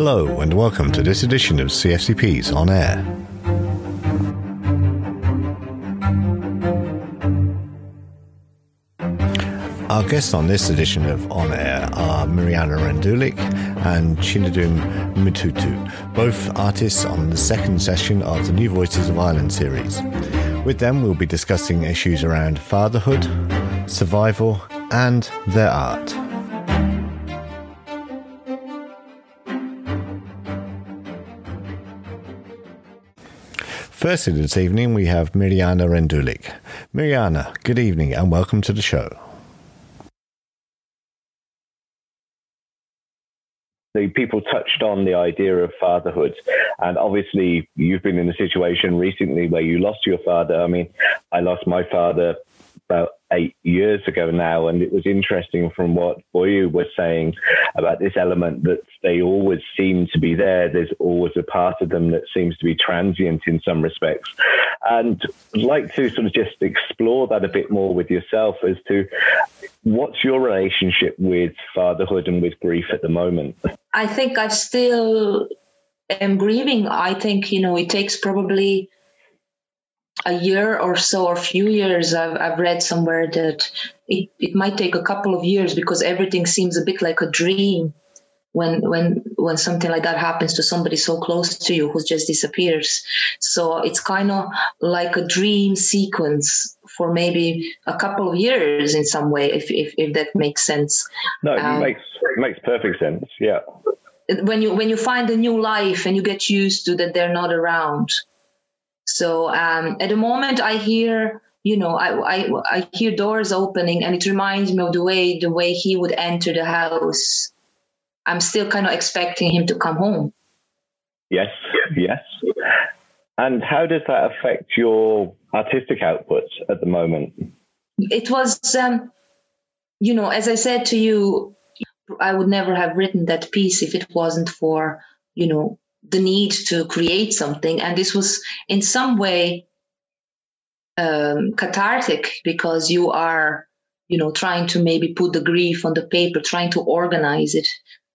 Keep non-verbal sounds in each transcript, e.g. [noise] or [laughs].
Hello, and welcome to this edition of CFCP's On Air. Our guests on this edition of On Air are Mirjana Rendulic and Chinedum Mututu, both artists on the second session of the New Voices of Ireland series. With them, we'll be discussing issues around fatherhood, survival, and their art. Firstly, this evening, we have Mirjana Rendulic. Mirjana, good evening and welcome to the show. the people touched on the idea of fatherhood. And obviously, you've been in a situation recently where you lost your father. I mean, I lost my father about eight years ago now, and it was interesting from what Boye was saying about this element that they always seem to be there. There's always a part of them that seems to be transient in some respects. And I'd like to sort of just explore that a bit more with yourself as to what's your relationship with fatherhood and with grief at the moment? I think I still am grieving. I think, you know, it takes probably a year or so or a few years I've, I've read somewhere that it, it might take a couple of years because everything seems a bit like a dream when when when something like that happens to somebody so close to you who just disappears. So it's kind of like a dream sequence for maybe a couple of years in some way if if, if that makes sense. No it um, makes it makes perfect sense yeah. when you when you find a new life and you get used to that they're not around so um, at the moment, I hear you know I, I I hear doors opening, and it reminds me of the way the way he would enter the house. I'm still kind of expecting him to come home. Yes, yes. And how does that affect your artistic output at the moment? It was, um, you know, as I said to you, I would never have written that piece if it wasn't for, you know, the need to create something. And this was in some way um, cathartic because you are, you know, trying to maybe put the grief on the paper, trying to organize it,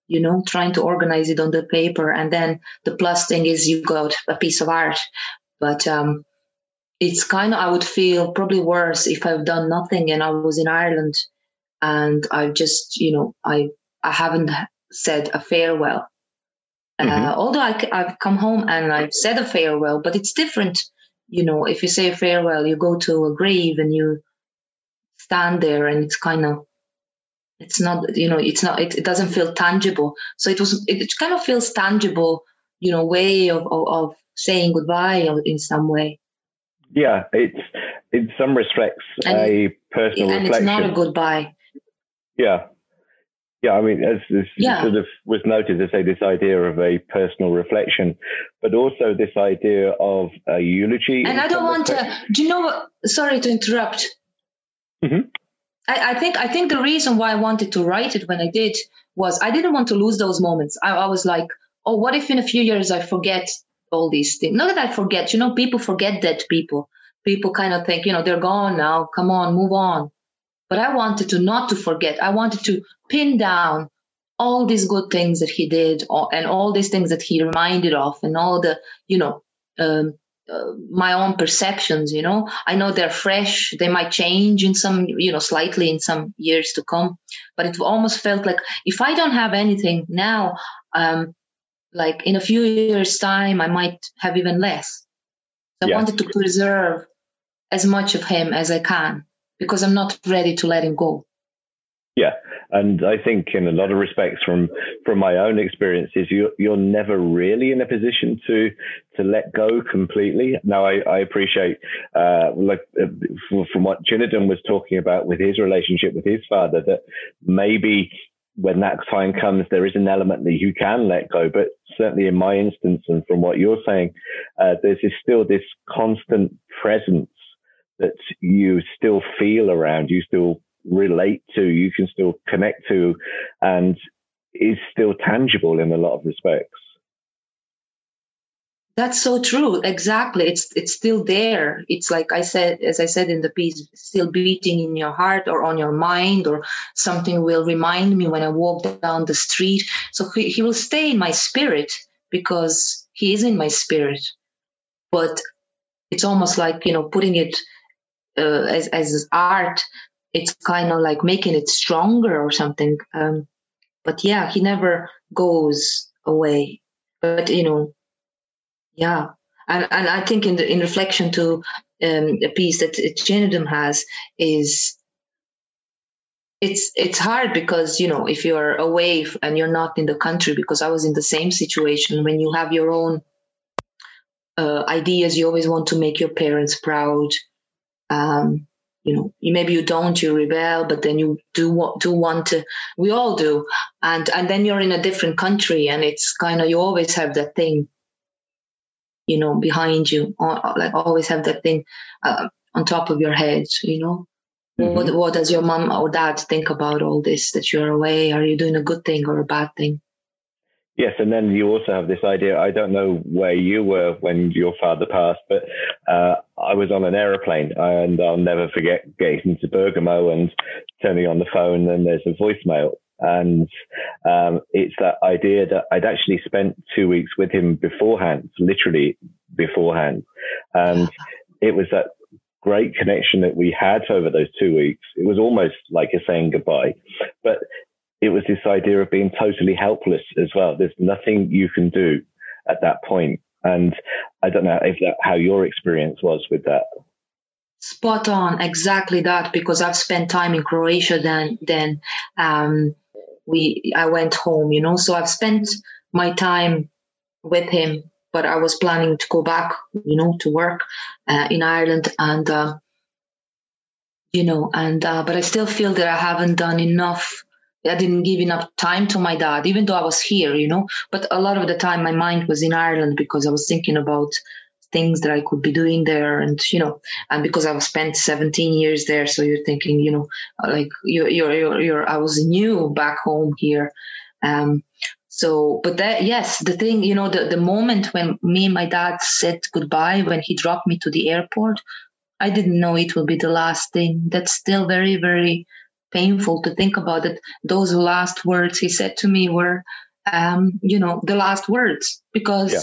you know, trying to organize it on the paper. And then the plus thing is you got a piece of art. But um, it's kind of, I would feel probably worse if I've done nothing and I was in Ireland and I've just, you know, I, I haven't said a farewell uh, mm-hmm. Although I, have come home and I've said a farewell, but it's different. You know, if you say a farewell, you go to a grave and you stand there and it's kind of, it's not, you know, it's not, it, it doesn't feel tangible. So it was, it, it kind of feels tangible, you know, way of, of, of saying goodbye in some way. Yeah, it's in some respects and, a personal and reflection. And it's not a goodbye. Yeah, yeah, I mean, as, as yeah. sort of was noted, to say this idea of a personal reflection, but also this idea of a eulogy. And I don't want to. Do you know what? Sorry to interrupt. Mm-hmm. I, I, think I think the reason why I wanted to write it when I did was I didn't want to lose those moments. I, I was like, oh, what if in a few years I forget all these things? Not that I forget. You know, people forget dead people. People kind of think, you know, they're gone now. Come on, move on. But I wanted to not to forget. I wanted to pin down all these good things that he did and all these things that he reminded of and all the, you know, um, uh, my own perceptions, you know, I know they're fresh. They might change in some, you know, slightly in some years to come, but it almost felt like if I don't have anything now, um, like in a few years time, I might have even less. I yeah. wanted to preserve as much of him as I can because I'm not ready to let him go. Yeah, and I think in a lot of respects, from from my own experiences, you you're never really in a position to to let go completely. Now, I, I appreciate, uh, like uh, from what Chinedum was talking about with his relationship with his father, that maybe when that time comes, there is an element that you can let go. But certainly in my instance, and from what you're saying, uh, there's still this constant presence that you still feel around, you still relate to, you can still connect to, and is still tangible in a lot of respects. That's so true. Exactly. It's it's still there. It's like I said, as I said in the piece, still beating in your heart or on your mind, or something will remind me when I walk down the street. So he, he will stay in my spirit because he is in my spirit. But it's almost like you know putting it uh, as as art. It's kind of like making it stronger or something. Um, but yeah, he never goes away. But you know yeah, and and I think in the in reflection to um, a piece that Chinedum has is it's it's hard because you know if you're away and you're not in the country because I was in the same situation when you have your own uh, ideas you always want to make your parents proud um, you know maybe you don't you rebel but then you do want do want to we all do and and then you're in a different country and it's kind of you always have that thing you know, behind you, or, like always have that thing uh, on top of your head, you know. Mm-hmm. What, what does your mom or dad think about all this that you're away? Are you doing a good thing or a bad thing? Yes, and then you also have this idea. I don't know where you were when your father passed, but uh, I was on an aeroplane, and I'll never forget getting to Bergamo and turning on the phone, and there's a voicemail, and um, it's that idea that I'd actually spent two weeks with him beforehand, literally beforehand. And it was that great connection that we had over those two weeks. It was almost like a saying goodbye, but it was this idea of being totally helpless as well. There's nothing you can do at that point. And I don't know if that how your experience was with that. Spot on, exactly that. Because I've spent time in Croatia then, then um, we I went home, you know. So I've spent my time with him, but I was planning to go back, you know, to work uh, in Ireland, and uh, you know, and uh, but I still feel that I haven't done enough. I didn't give enough time to my dad, even though I was here, you know. But a lot of the time, my mind was in Ireland because I was thinking about things that I could be doing there. And, you know, and because I've spent 17 years there, so you're thinking, you know, like you're, you're, you're, you're I was new back home here. Um, so, but that, yes, the thing, you know, the, the moment when me and my dad said goodbye, when he dropped me to the airport, I didn't know it would be the last thing. That's still very, very painful to think about it. Those last words he said to me were, um, you know, the last words because yeah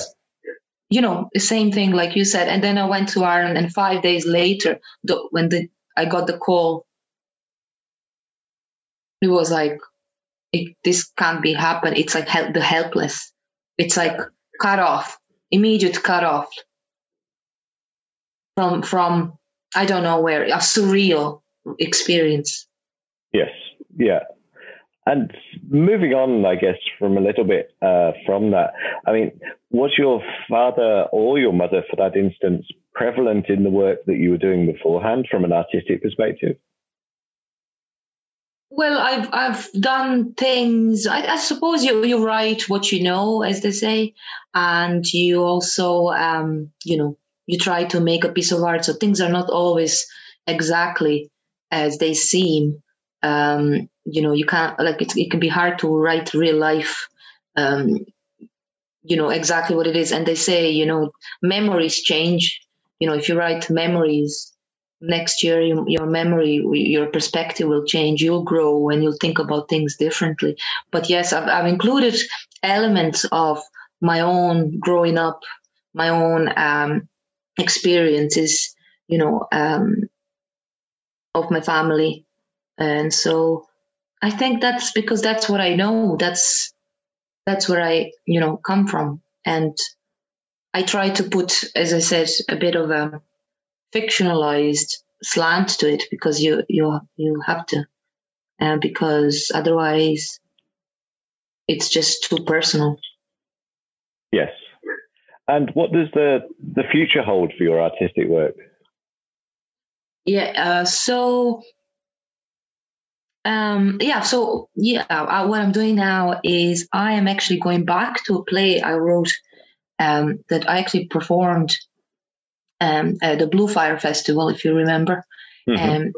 you know, the same thing like you said. And then I went to Ireland, and five days later, the, when the I got the call, it was like, it, this can't be happen. It's like help, the helpless. It's like cut off, immediate cut off from from I don't know where a surreal experience. Yes, yeah, and moving on, I guess, from a little bit uh, from that, I mean, was your father or your mother, for that instance, prevalent in the work that you were doing beforehand from an artistic perspective? Well, I've I've done things. I, I, suppose you you write what you know, as they say, and you also, um, you know, you try to make a piece of art. So things are not always exactly as they seem. Um, you know, you can't like it, it can be hard to write real life um, you know exactly what it is. And they say you know memories change. You know if you write memories next year you, your memory your perspective will change. You'll grow and you'll think about things differently. But yes i've, I've included elements of my own growing up my own um, experiences you know um, of my family and so i think that's because that's what i know that's that's where I, you know, come from. And I try to put, as I said, a bit of a fictionalized slant to it because you you you have to, uh, because otherwise it's just too personal. Yes. And what does the the future hold for your artistic work? Yeah. Uh, so um, yeah, so yeah, uh, what I'm doing now is I am actually going back to a play I wrote um, that I actually performed um, at the Blue Fire Festival, if you remember. Mm-hmm. Um,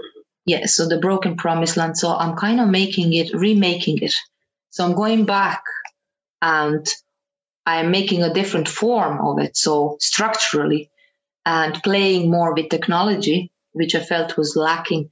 yeah, so the Broken Promised Land. So I'm kind of making it, remaking it. So I'm going back and I am making a different form of it. So structurally and playing more with technology, which I felt was lacking.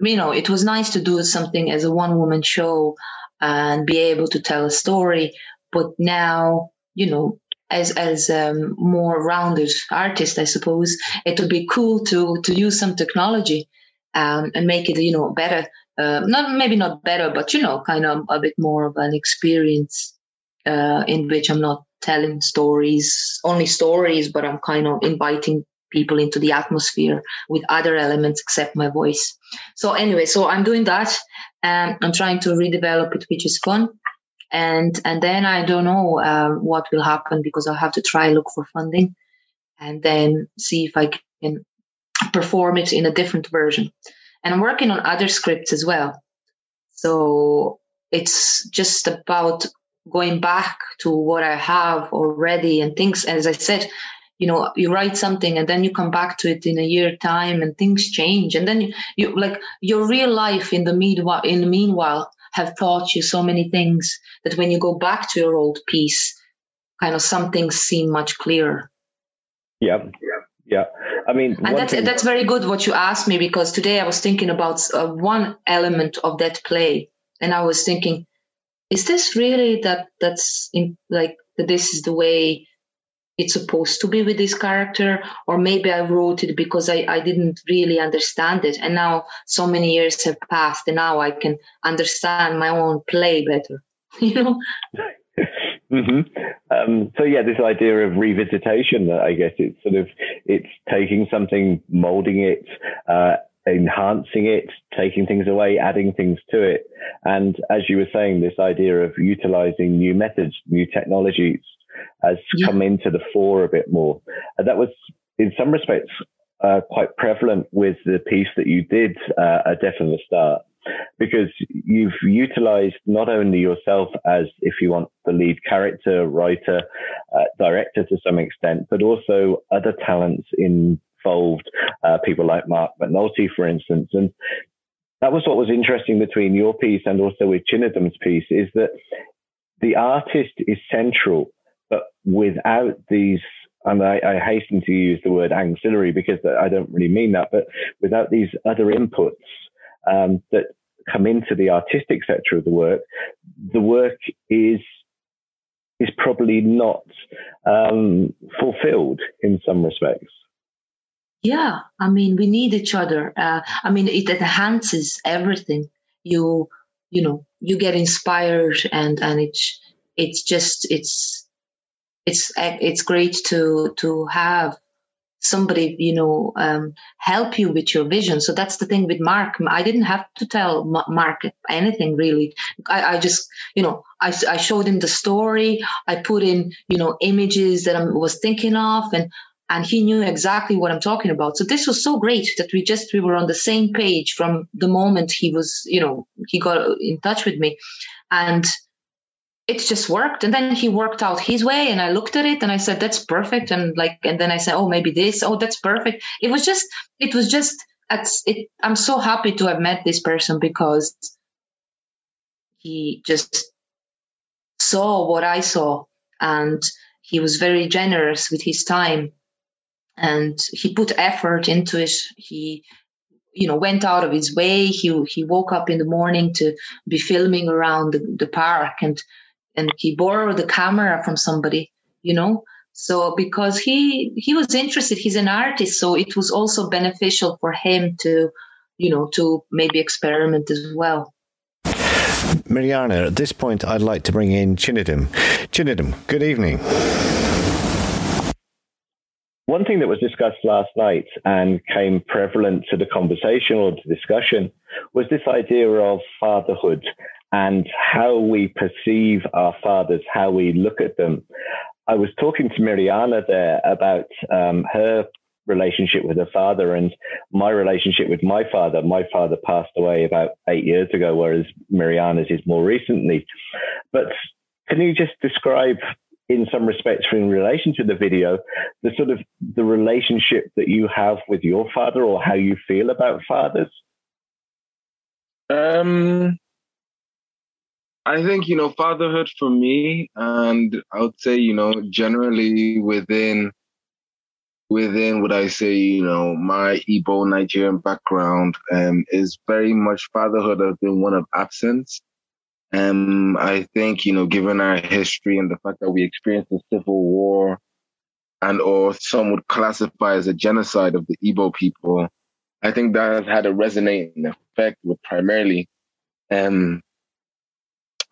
You know, it was nice to do something as a one woman show and be able to tell a story. But now, you know, as as a um, more rounded artist, I suppose it would be cool to to use some technology um, and make it, you know, better. Uh, not maybe not better, but you know, kind of a bit more of an experience uh, in which I'm not telling stories, only stories, but I'm kind of inviting people into the atmosphere with other elements except my voice. So anyway, so I'm doing that and I'm trying to redevelop it, which is fun. And, and then I don't know uh, what will happen because I'll have to try look for funding and then see if I can perform it in a different version. And I'm working on other scripts as well. So it's just about going back to what I have already and things. As I said, you know, you write something and then you come back to it in a year time and things change. And then you, you like your real life in the meanwhile, in the meanwhile have taught you so many things that when you go back to your old piece, kind of some things seem much clearer. Yeah. Yeah. I mean, and that's, thing- that's very good what you asked me because today I was thinking about uh, one element of that play and I was thinking, is this really that that's in, like that this is the way it's supposed to be with this character or maybe i wrote it because I, I didn't really understand it and now so many years have passed and now i can understand my own play better [laughs] you know mm-hmm. um, so yeah this idea of revisitation i guess it's sort of it's taking something molding it uh, enhancing it, taking things away, adding things to it. And as you were saying, this idea of utilizing new methods, new technologies has yeah. come into the fore a bit more. And that was, in some respects, uh, quite prevalent with the piece that you did uh, at Death from the Start, because you've utilized not only yourself as, if you want, the lead character, writer, uh, director to some extent, but also other talents involved, uh, people like Mark McNulty, for instance. And that was what was interesting between your piece and also with Chinedum's piece is that the artist is central, but without these, and I, I hasten to use the word ancillary because I don't really mean that, but without these other inputs um, that come into the artistic sector of the work, the work is is probably not um, fulfilled in some respects. Yeah, I mean, we need each other. Uh, I mean, it enhances everything. You, you know, you get inspired, and and it's it's just it's it's it's great to to have somebody you know um, help you with your vision. So that's the thing with mark. I didn't have to tell mark anything really. I, I just you know I, I showed him the story. I put in you know images that i was thinking of and and he knew exactly what I'm talking about. So this was so great that we just we were on the same page from the moment he was, you know, he got in touch with me, and it just worked. And then he worked out his way, and I looked at it and I said, "That's perfect." And like, and then I said, "Oh, maybe this. Oh, that's perfect." It was just, it was just. It, I'm so happy to have met this person because he just saw what I saw, and he was very generous with his time and he put effort into it. He, you know, went out of his way. He he woke up in the morning to be filming around the, the park, and and he borrowed the camera from somebody, you know. So because he he was interested, he's an artist, so it was also beneficial for him to, you know, to maybe experiment as well. Mirjana, at this point, I'd like to bring in Chinedum. Chinedum, good evening. One thing that was discussed last night and came prevalent to the conversation or the discussion was this idea of fatherhood and how we perceive our fathers, how we look at them. I was talking to Mirjana there about um, her relationship with her father and my relationship with my father. My father passed away about eight years ago, whereas Mirjana's is more recently. But can you just describe in some respects in relation to the video, the sort of the relationship that you have with your father or how you feel about fathers? Um, I think, you know, fatherhood for me, and I would say, you know, generally within within what I say, you know, my Igbo Nigerian background um, is very much fatherhood has been one of absence. Um, I think, you know, given our history and the fact that we experienced the civil war and or some would classify as a genocide of the Igbo people, I think that has had a resonating effect with primarily um,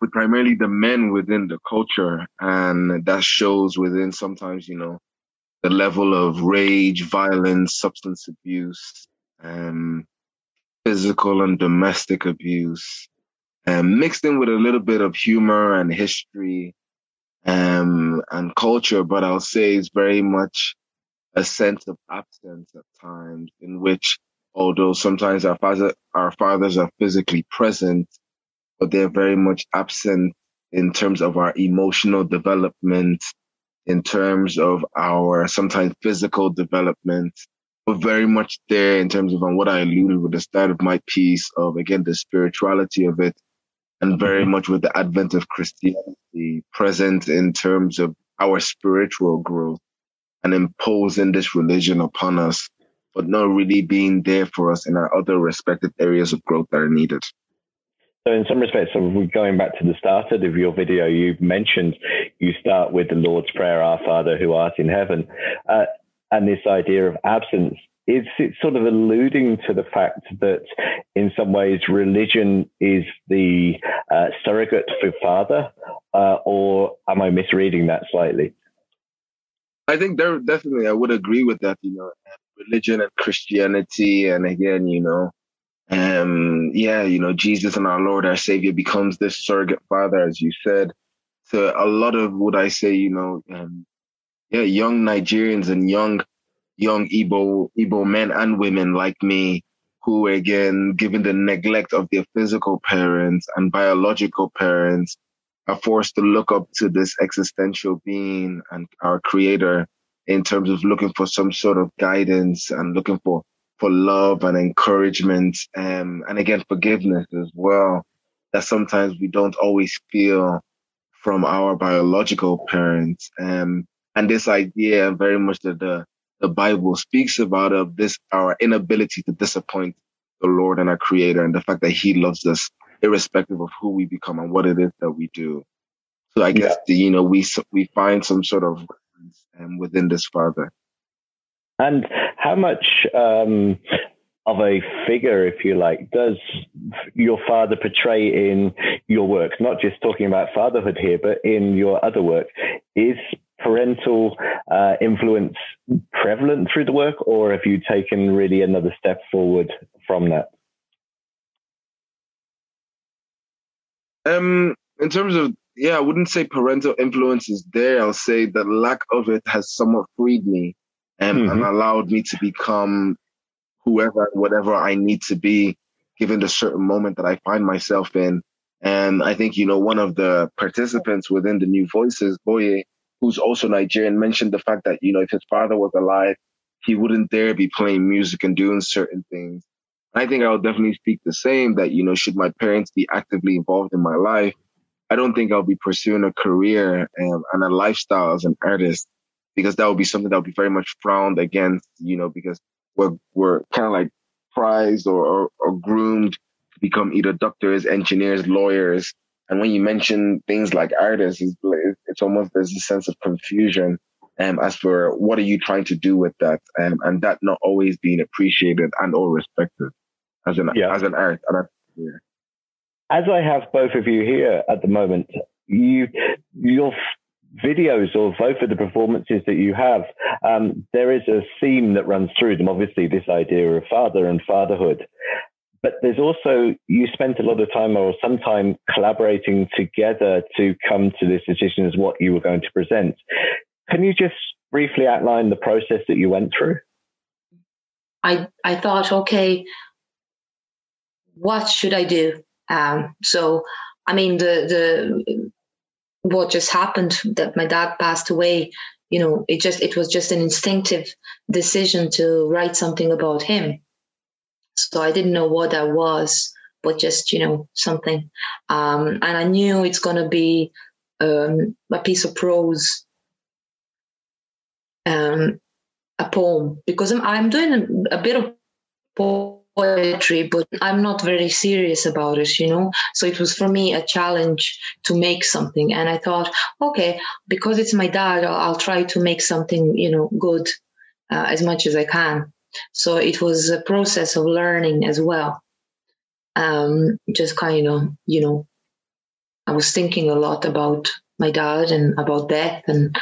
with primarily the men within the culture. And that shows within sometimes, you know, the level of rage, violence, substance abuse, um, physical and domestic abuse, um, mixed in with a little bit of humor and history um, and culture. But I'll say it's very much a sense of absence at times in which although sometimes our father our fathers are physically present, but they're very much absent in terms of our emotional development, in terms of our sometimes physical development, but very much there in terms of what I alluded with the start of my piece of again the spirituality of it, and very much with the advent of Christianity present in terms of our spiritual growth and imposing this religion upon us, but not really being there for us in our other respective areas of growth that are needed. So, in some respects, so we're going back to the start of your video, you mentioned you start with the Lord's Prayer, Our Father who art in heaven, uh, and this idea of absence. Is it sort of alluding to the fact that, in some ways, religion is the uh, surrogate for Father, uh, or am I misreading that slightly? I think there definitely I would agree with that. You know, religion and Christianity, and again, you know, um, yeah, you know, Jesus and our Lord, our Savior becomes this surrogate father, as you said. So a lot of what I say, you know, um, yeah, young Nigerians and young, young Igbo, Igbo men and women like me, who again, given the neglect of their physical parents and biological parents, are forced to look up to this existential being and our creator in terms of looking for some sort of guidance and looking for for love and encouragement um, and again forgiveness as well that sometimes we don't always feel from our biological parents. Um, and this idea very much that the the bible speaks about of this our inability to disappoint the lord and our creator and the fact that he loves us irrespective of who we become and what it is that we do so i guess yeah. the, you know we we find some sort of um, within this father and how much um, of a figure, if you like, does your father portray in your work? Not just talking about fatherhood here, but in your other work. Is parental uh, influence prevalent through the work, or have you taken really another step forward from that? Um, in terms of yeah, I wouldn't say parental influence is there. I'll say the lack of it has somewhat freed me and, mm-hmm. and allowed me to become whoever, whatever I need to be, given the certain moment that I find myself in. And I think, you know, one of the participants within the New Voices, Boye, who's also Nigerian, mentioned the fact that, you know, if his father was alive, he wouldn't dare be playing music and doing certain things. I think I will definitely speak the same that, you know, should my parents be actively involved in my life, I don't think I'll be pursuing a career and, and a lifestyle as an artist because that would be something that would be very much frowned against, you know, because we're, we're kind of like prized or, or, or groomed to become either doctors, engineers, lawyers. And when you mention things like artists, it's, it's almost there's a sense of confusion um, as for what are you trying to do with that, um, and that not always being appreciated and or respected as an yeah. as an art. art yeah. As I have both of you here at the moment, you your videos or both of the performances that you have, um, there is a theme that runs through them. Obviously, this idea of father and fatherhood. But there's also, you spent a lot of time or some time collaborating together to come to this decision as what you were going to present. Can you just briefly outline the process that you went through? I, I thought, okay, what should I do? Um, so, I mean, the, the what just happened that my dad passed away you know it just it was just an instinctive decision to write something about him so i didn't know what that was but just you know something. Um, and I knew it's gonna be um, a piece of prose, um, a poem, because I'm, I'm doing a, a bit of poetry, but I'm not very serious about it, you know. So it was for me a challenge to make something, and I thought, okay, because it's my dad, I'll, I'll try to make something, you know, good uh, as much as I can. So it was a process of learning as well. Um, just kind of, you know, I was thinking a lot about my dad and about death and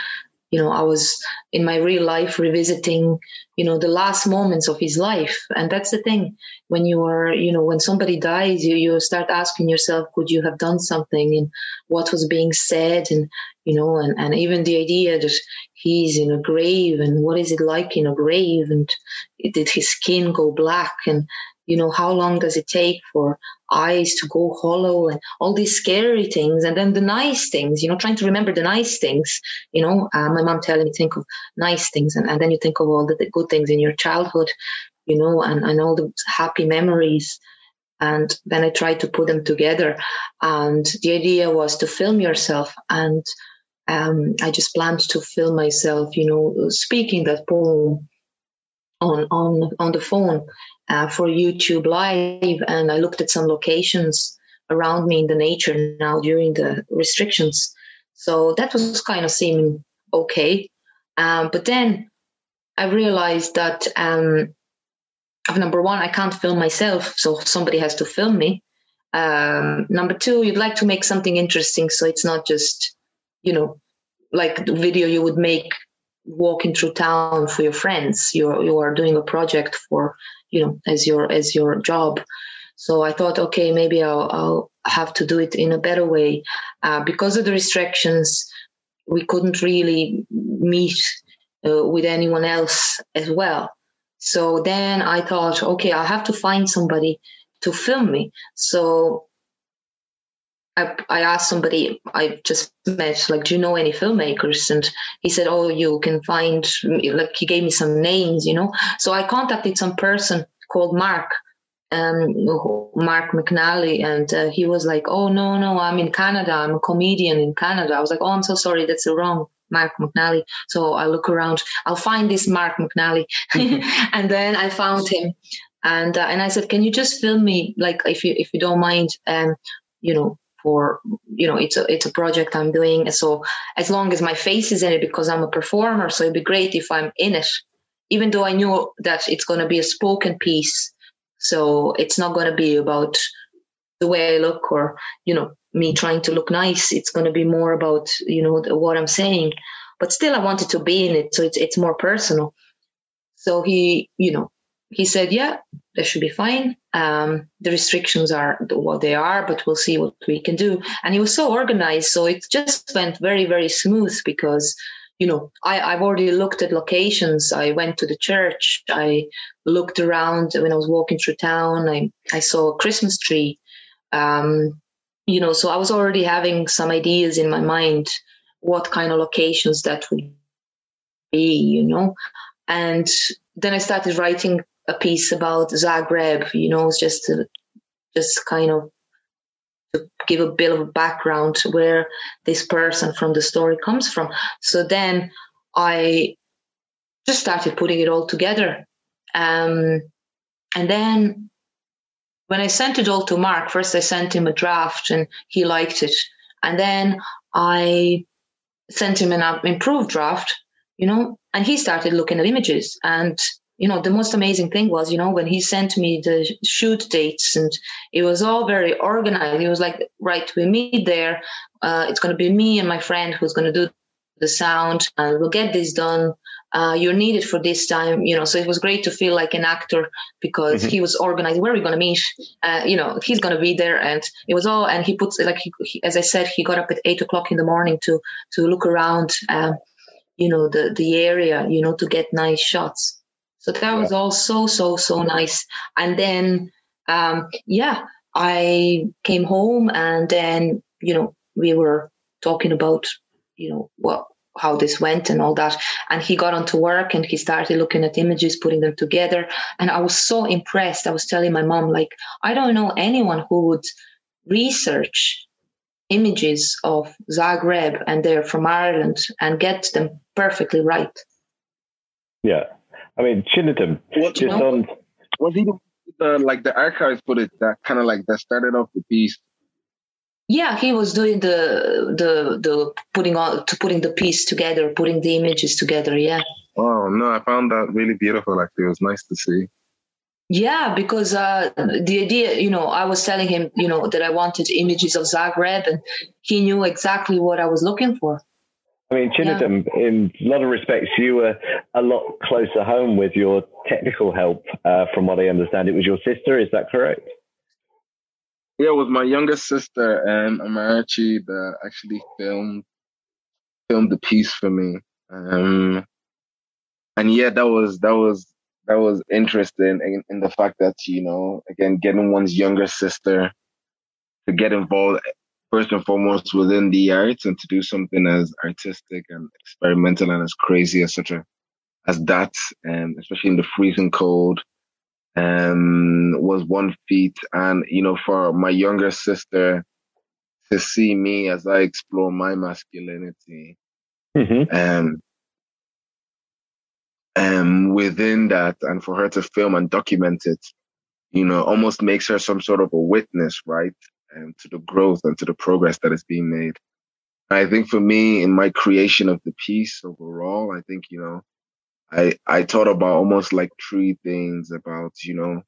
you know i was in my real life revisiting you know the last moments of his life. And that's the thing. When you are you know when somebody dies you you start asking yourself could you have done something? And what was being said? And you know and, and even the idea that he's in a grave and what is it like in a grave? And did his skin go black? And you know how long does it take for eyes to go hollow and all these scary things and then the nice things you know trying to remember the nice things you know uh, my mom telling me think of nice things and, and then you think of all the, the, good things in your childhood you know and, and all the happy memories. And then i tried to put them together. And the idea was to film yourself. And um, i just planned to film myself you know speaking that poem on on on the phone uh, for YouTube Live, and I looked at some locations around me in the nature now during the restrictions. So that was kind of seeming okay. Um, but then I realized that um, number one, I can't film myself, so somebody has to film me. Um, number two, you'd like to make something interesting, so it's not just, you know, like the video you would make walking through town for your friends. You're you are doing a project for you know as your as your job. So i thought okay maybe i'll, I'll have to do it in a better way. Uh, because of the restrictions we couldn't really meet uh, with anyone else as well. So then i thought okay i'll have to find somebody to film me. So I, I asked somebody I just met, like, do you know any filmmakers? And he said, oh, you can find, like, he gave me some names, you know. So I contacted some person called Mark, um, Mark McNally, and uh, he was like, oh, no, no, I'm in Canada. I'm a comedian in Canada. I was like, oh, I'm so sorry. That's the wrong Mark McNally. So I look around, I'll find this Mark McNally. [laughs] and then I found him. And, uh, and I said, can you just film me, like, if you, if you don't mind, um, you know, for you know it's a it's a project I'm doing. So as long as my face is in it, because I'm a performer, so it'd be great if I'm in it. Even though I knew that it's going to be a spoken piece, so it's not going to be about the way I look or you know me trying to look nice. It's going to be more about you know what I'm saying. But still, I wanted to be in it, so it's it's more personal. So he, you know, he said, yeah, that should be fine. Um, the restrictions are what they are, but we'll see what we can do. And he was so organized. So it just went very, very smooth because, you know, I, I've already looked at locations. I went to the church. I looked around when I was walking through town. I, I saw a Christmas tree. Um, you know, so I was already having some ideas in my mind what kind of locations that would be, you know. And then I started writing a piece about Zagreb, you know, just to just kind of to give a bit of a background to where this person from the story comes from. So then I just started putting it all together. Um, and then when I sent it all to Mark, first I sent him a draft and he liked it. And then I sent him an improved draft, you know, and he started looking at images and you know, the most amazing thing was, you know, when he sent me the shoot dates and it was all very organized. He was like, right, we meet there. Uh, it's going to be me and my friend who's going to do the sound and we'll get this done. Uh, you're needed for this time, you know. So it was great to feel like an actor because mm-hmm. he was organized. Where are we going to meet? Uh, you know, he's going to be there, and it was all. And he puts like he, he, as I said, he got up at eight o'clock in the morning to to look around, um, you know, the the area, you know, to get nice shots. So that yeah. was all so, so, so nice. And then, um, yeah, I came home and then, you know, we were talking about, you know, what, how this went and all that. And he got onto work and he started looking at images, putting them together. And I was so impressed. I was telling my mom, like, I don't know anyone who would research images of Zagreb and they're from Ireland and get them perfectly right. Yeah. I mean, Chinedum, what, just on. Was he the, like the archives put it that kind of like that started off the piece yeah, he was doing the the the putting on to putting the piece together, putting the images together. Yeah. Oh no, I found that really beautiful. Actually, it was nice to see. Yeah, because uh, the idea, you know, I was telling him, you know, that I wanted images of Zagreb, and he knew exactly what I was looking for. I mean, Chinedum, yeah. in a lot of respects, you were a lot closer home with your technical help. Uh, from what I understand, it was your sister. Is that correct? Yeah, it was my younger sister and Amarachi that actually filmed filmed the piece for me. Um, and yeah, that was that was that was interesting in, in the fact that you know again getting one's younger sister to get involved first and foremost within the arts and to do something as artistic and experimental and as crazy as such a as that, and um, especially in the freezing cold um, was one feat. And, you know, for my younger sister to see me as I explore my masculinity, mm-hmm. um, um, within that, and for her to film and document it, you know, almost makes her some sort of a witness, right? And to the growth and to the progress that is being made. I think for me, in my creation of the piece overall, I think, you know, I I thought about almost like three things about you know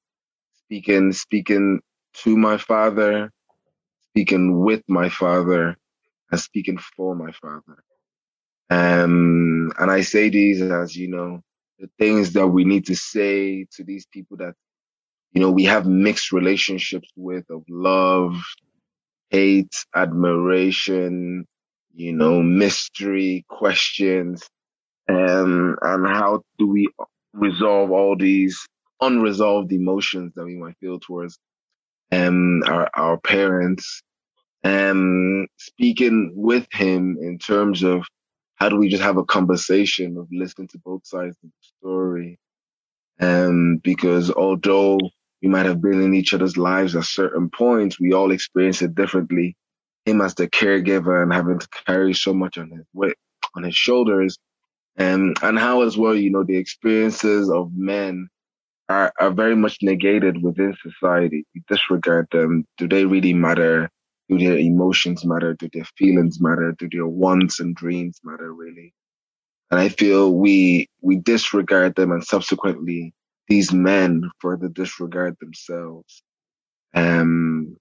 speaking speaking to my father, speaking with my father, and speaking for my father. Um, and I say these as you know the things that we need to say to these people that you know we have mixed relationships with of love, hate, admiration, you know, mystery, questions um, and how do we resolve all these unresolved emotions that we might feel towards um, our, our parents? And speaking with him in terms of how do we just have a conversation of listening to both sides of the story? Um, because although we might have been in each other's lives at certain points, we all experience it differently. Him as the caregiver and having to carry so much on his weight, on his shoulders, and and how as well you know the experiences of men are are very much negated within society. We disregard them. Do they really matter? Do their emotions matter? Do their feelings matter? Do their wants and dreams matter really? And i feel we we disregard them and subsequently these men further disregard themselves um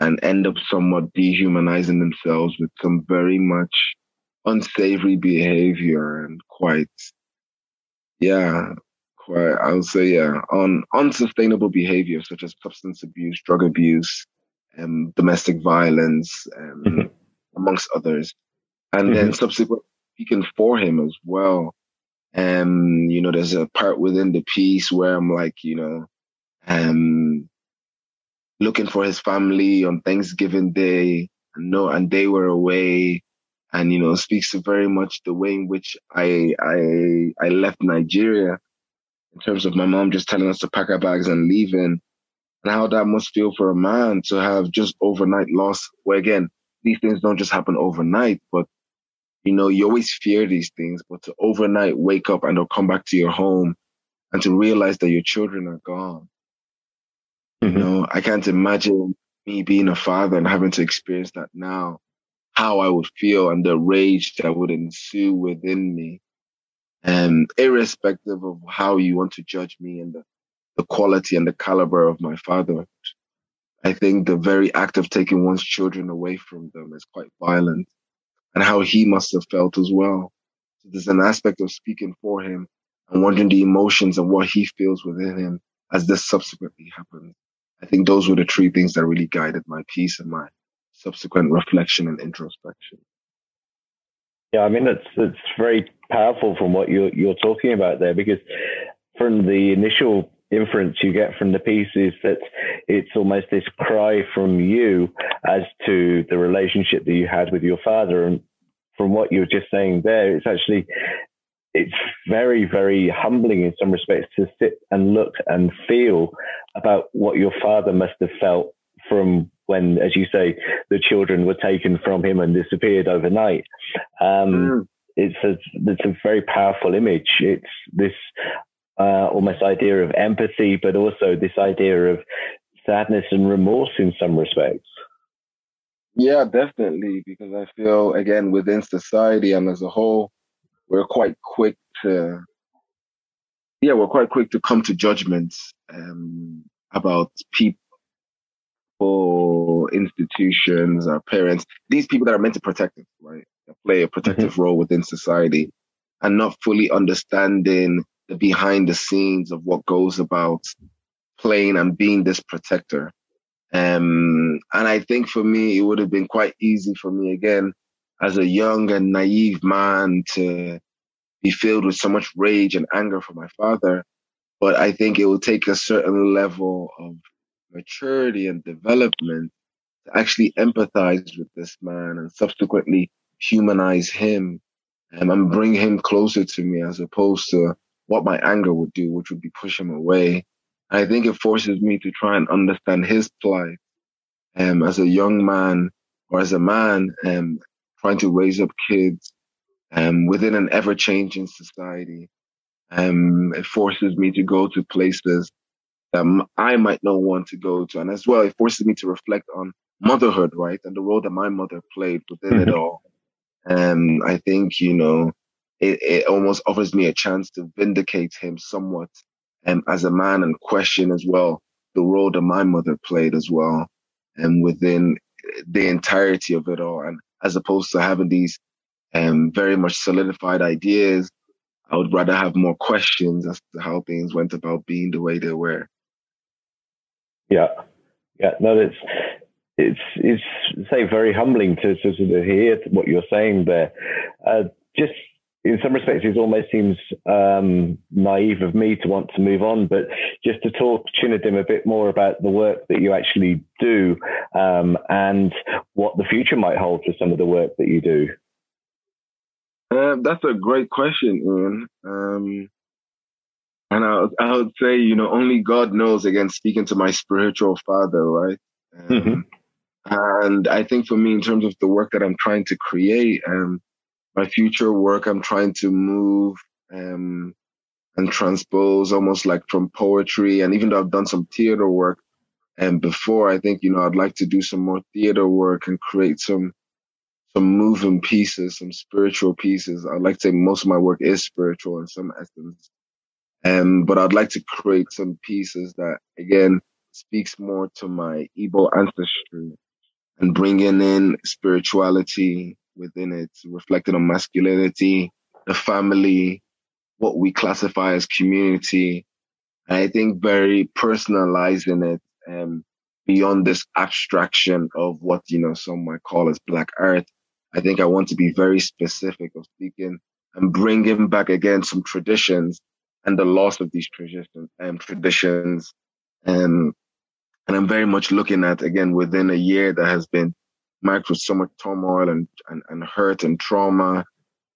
and end up somewhat dehumanizing themselves with some very much unsavory behavior and quite, yeah, quite, I would say, yeah, on unsustainable behavior such as substance abuse, drug abuse, um, domestic violence, um, mm-hmm. amongst others. And mm-hmm. then subsequently speaking for him as well. And, um, you know, there's a part within the piece where I'm like, you know, um, looking for his family on Thanksgiving Day. And no, and they were away and you know speaks to very much the way in which I I I left Nigeria in terms of my mom just telling us to pack our bags and leaving, and how that must feel for a man to have just overnight loss. Where again, these things don't just happen overnight, but you know you always fear these things, but to overnight wake up and they'll come back to your home and to realize that your children are gone. Mm-hmm. You know, I can't imagine me being a father and having to experience that now how I would feel and the rage that would ensue within me. And irrespective of how you want to judge me and the, the quality and the caliber of my father, I think the very act of taking one's children away from them is quite violent and how he must have felt as well. So there's an aspect of speaking for him and wondering the emotions and what he feels within him as this subsequently happened. I think those were the three things that really guided my piece and my subsequent reflection and introspection. Yeah, I mean it's it's very powerful from what you're you're talking about there because from the initial inference you get from the piece is that it's almost this cry from you as to the relationship that you had with your father and from what you were just saying there, it's actually it's very, very humbling in some respects to sit and look and feel about what your father must have felt from when, as you say, the children were taken from him and disappeared overnight. Um, mm. It's a it's a very powerful image. It's this uh, almost idea of empathy, but also this idea of sadness and remorse in some respects. Yeah, definitely. Because I feel again within society and as a whole, we're quite quick to yeah, we're quite quick to come to judgments um, about people, institutions, our parents, these people that are meant to protect us, right? That play a protective mm-hmm. role within society, and not fully understanding the behind the scenes of what goes about playing and being this protector. Um, and I think for me, it would have been quite easy for me again as a young and naive man to be filled with so much rage and anger for my father. But I think it will take a certain level of maturity and development to actually empathize with this man and subsequently humanize him um, and bring him closer to me as opposed to what my anger would do, which would be push him away. I think it forces me to try and understand his plight um, as a young man or as a man um, trying to raise up kids um, within an ever changing society. Um, it forces me to go to places that I might not want to go to. And as well, it forces me to reflect on motherhood, right? And the role that my mother played within it mm-hmm. all. And I think, you know, it, it almost offers me a chance to vindicate him somewhat um, as a man and question as well the role that my mother played as well and within the entirety of it all. And as opposed to having these um, very much solidified ideas, I would rather have more questions as to how things went about being the way they were. Yeah, yeah, no, it's it's it's say very humbling to, to of hear what you're saying there. Uh, just in some respects, it almost seems um, naive of me to want to move on, but just to talk Chinedum a bit more about the work that you actually do um, and what the future might hold for some of the work that you do. Uh, that's a great question, Ian. Um, and I, I, would say, you know, only God knows, again, speaking to my spiritual father, right? Um, mm-hmm. And I think for me, in terms of the work that I'm trying to create, um, my future work, I'm trying to move um, and transpose almost like from poetry. And even though I've done some theater work and um, before, I think, you know, I'd like to do some more theater work and create some some moving pieces, some spiritual pieces. I'd like to say most of my work is spiritual in some essence. Um, but I'd like to create some pieces that again speaks more to my Igbo ancestry and bringing in spirituality within it, reflected on masculinity, the family, what we classify as community. And I think very personalizing it um, beyond this abstraction of what, you know, some might call as black Earth. I think I want to be very specific of speaking and bringing back again some traditions and the loss of these traditions and traditions. Um, and I'm very much looking at again within a year that has been marked with so much turmoil and, and, and hurt and trauma,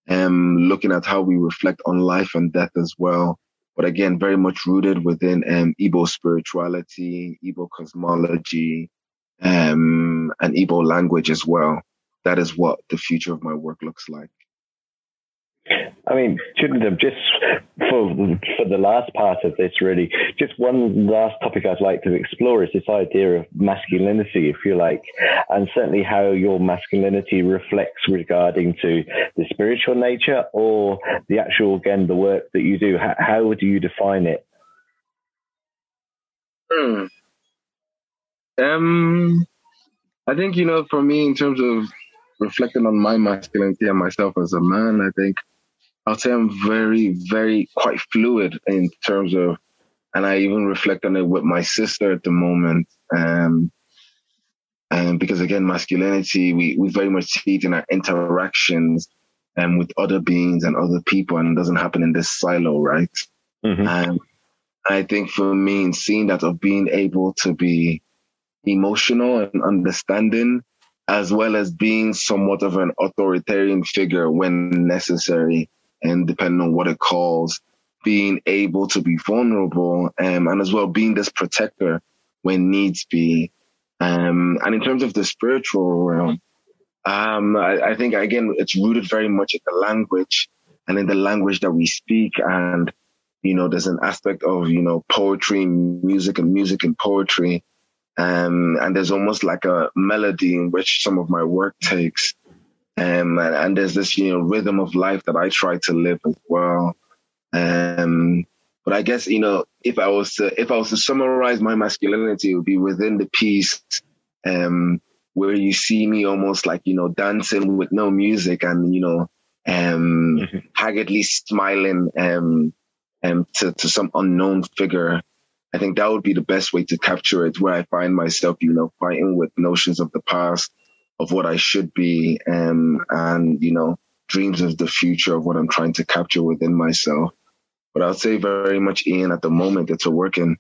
um, looking at how we reflect on life and death as well. But again, very much rooted within um, Igbo spirituality, Igbo cosmology, um, and Igbo language as well. That is what the future of my work looks like. I mean, shouldn't have just for for the last part of this really, just one last topic I'd like to explore is this idea of masculinity, if you like, and certainly how your masculinity reflects regarding to the spiritual nature or the actual again the work that you do. How, how would you define it? Hmm. Um, I think you know, for me, in terms of reflecting on my masculinity and myself as a man, I think I'll say I'm very, very quite fluid in terms of, and I even reflect on it with my sister at the moment. Um, and because again, masculinity, we, we very much see it in our interactions and um, with other beings and other people, and it doesn't happen in this silo, right? Mm-hmm. And I think for me, in seeing that of being able to be emotional and understanding as well as being somewhat of an authoritarian figure when necessary, and depending on what it calls, being able to be vulnerable, um, and as well being this protector when needs be. Um, and in terms of the spiritual realm, um, I, I think again it's rooted very much in the language and in the language that we speak and you know, there's an aspect of, you know, poetry, music and music and poetry. Um, and there's almost like a melody in which some of my work takes. Um, and, and there's this, you know, rhythm of life that I try to live as well. Um, but I guess, you know, if I was to, if I was to summarize my masculinity, it would be within the piece, um, where you see me almost like, you know, dancing with no music and, you know, um, mm-hmm. haggardly smiling, um, um, to, to some unknown figure. I think that would be the best way to capture it, where I find myself, you know, fighting with notions of the past, of what I should be, um, and, you know, dreams of the future of what I'm trying to capture within myself. But I would say very much, Ian, at the moment, it's a work in,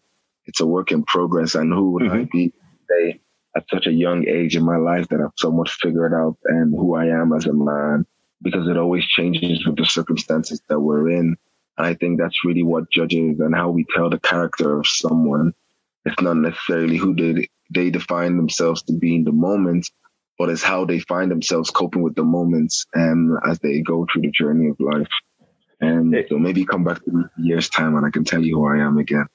it's a work in progress. And who would mm-hmm. I be today at such a young age in my life that I've somewhat figured out and who I am as a man? Because it always changes with the circumstances that we're in. And I think that's really what judges and how we tell the character of someone. It's not necessarily who they, they define themselves to be in the moment, but it's how they find themselves coping with the moments um, as they go through the journey of life. And so maybe come back to a year's time and I can tell you who I am again.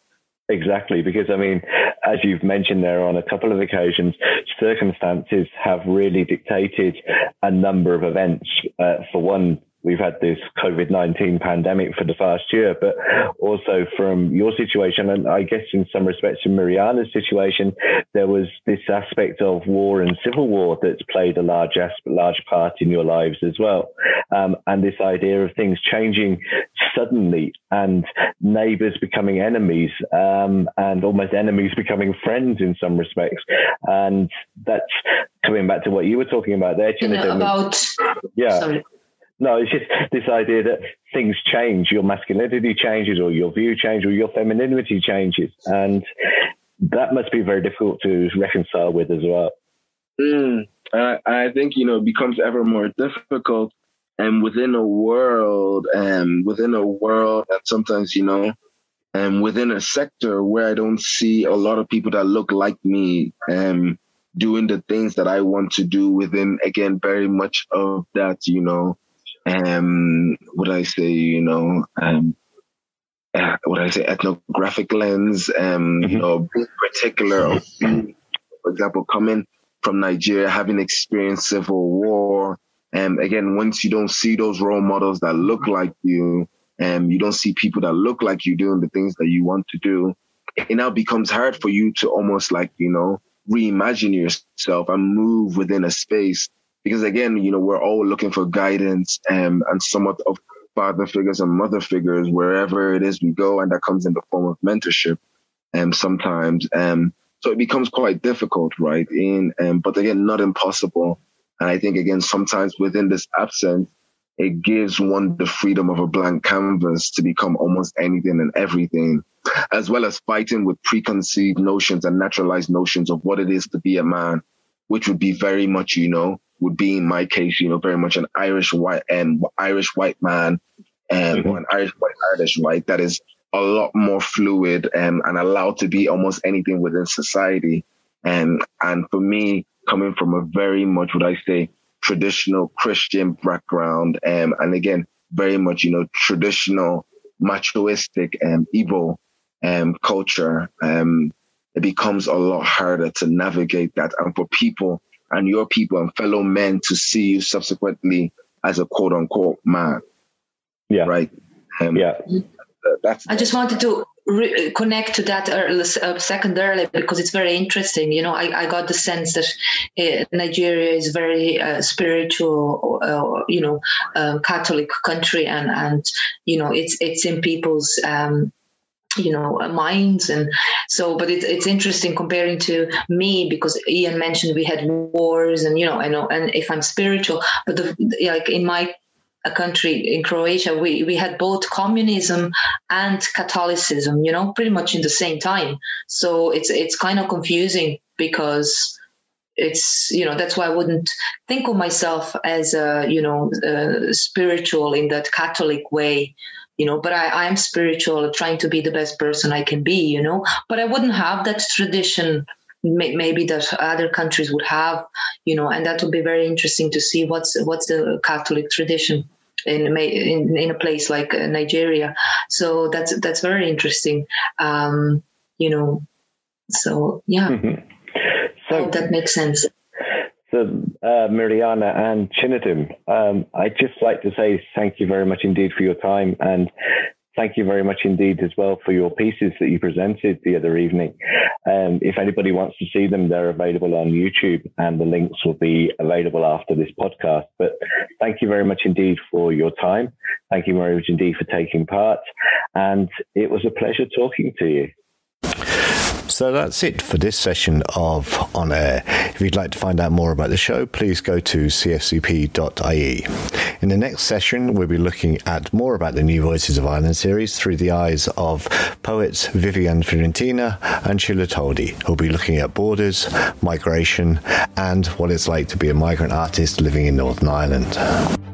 Exactly, because I mean, as you've mentioned there on a couple of occasions, circumstances have really dictated a number of events. Uh, for one, we've had this COVID 19 pandemic for the past year, but also from your situation, and I guess in some respects in Mirjana's situation, there was this aspect of war and civil war that's played a large, large part in your lives as well. Um, and this idea of things changing suddenly and neighbors becoming enemies um, and almost enemies becoming friends in some respects. And that's coming back to what you were talking about there, Chinedum. About, yeah. Sorry no, it's just this idea that things change, your masculinity changes, or your view changes, or your femininity changes, and that must be very difficult to reconcile with as well. Mm, I, I think you know it becomes ever more difficult, and within a world, and within a world, and sometimes you know, and within a sector where I don't see a lot of people that look like me, and doing the things that I want to do within again very much of that you know um, what I say, you know, um, uh, what I say, ethnographic lens, um, mm-hmm. you know, particular, being, for example, coming from Nigeria, having experienced civil war, and um, again, once you don't see those role models that look like you, and um, you don't see people that look like you doing the things that you want to do, it now becomes hard for you to almost like, you know, reimagine yourself and move within a space because again, you know, we're all looking for guidance and somewhat of father figures and mother figures wherever it is we go, and that comes in the form of mentorship. Um, sometimes, um, so it becomes quite difficult, right? In um, but again, not impossible. And I think again, sometimes within this absence, it gives one the freedom of a blank canvas to become almost anything and everything, as well as fighting with preconceived notions and naturalized notions of what it is to be a man, which would be very much, you know, would be in my case, you know, very much an Irish white and um, Irish white man and um, mm-hmm. an Irish white Irish white that is a lot more fluid um, and allowed to be almost anything within society. And um, and for me, coming from a very much what I say traditional Christian background, um, and again, very much you know traditional machoistic and evil um, culture, um, it becomes a lot harder to navigate that. And for people and your people and fellow men to see you subsequently as a quote unquote man. Yeah. Right. Um, yeah. That's. I just wanted to re- connect to that early, uh, second earlier because it's very interesting. You know, I, I got the sense that uh, Nigeria is very uh, spiritual, uh, you know, um, Catholic country, and and you know, it's it's in people's. Um, you know uh, minds. And so but it's it's interesting comparing to me because Ian mentioned we had wars and you know know and if I'm spiritual but the like in my country in Croatia we we had both communism and Catholicism you know pretty much in the same time. So it's it's kind of confusing because it's you know that's why I wouldn't think of myself as a you know spiritual in that Catholic way you know but I, I am spiritual trying to be the best person i can be you know. But i wouldn't have that tradition maybe that other countries would have you know and that would be very interesting to see what's what's the catholic tradition in in, in a place like uh, nigeria. So that's that's very interesting um you know. So yeah. Mm-hmm. so that makes sense so, uh, Mirjana and Chinedum, um, I'd just like to say thank you very much indeed for your time and thank you very much indeed as well for your pieces that you presented the other evening. Um, if anybody wants to see them, they're available on YouTube and the links will be available after this podcast. But thank you very much indeed for your time. Thank you very much indeed for taking part. And it was a pleasure talking to you. So that's it for this session of On Air. If you'd like to find out more about the show, please go to cfcp.ie. In the next session, we'll be looking at more about the New Voices of Ireland series through the eyes of poets Vivian Fiorentina and Ciulla Toldi, who'll be looking at borders, migration, and what it's like to be a migrant artist living in Northern Ireland.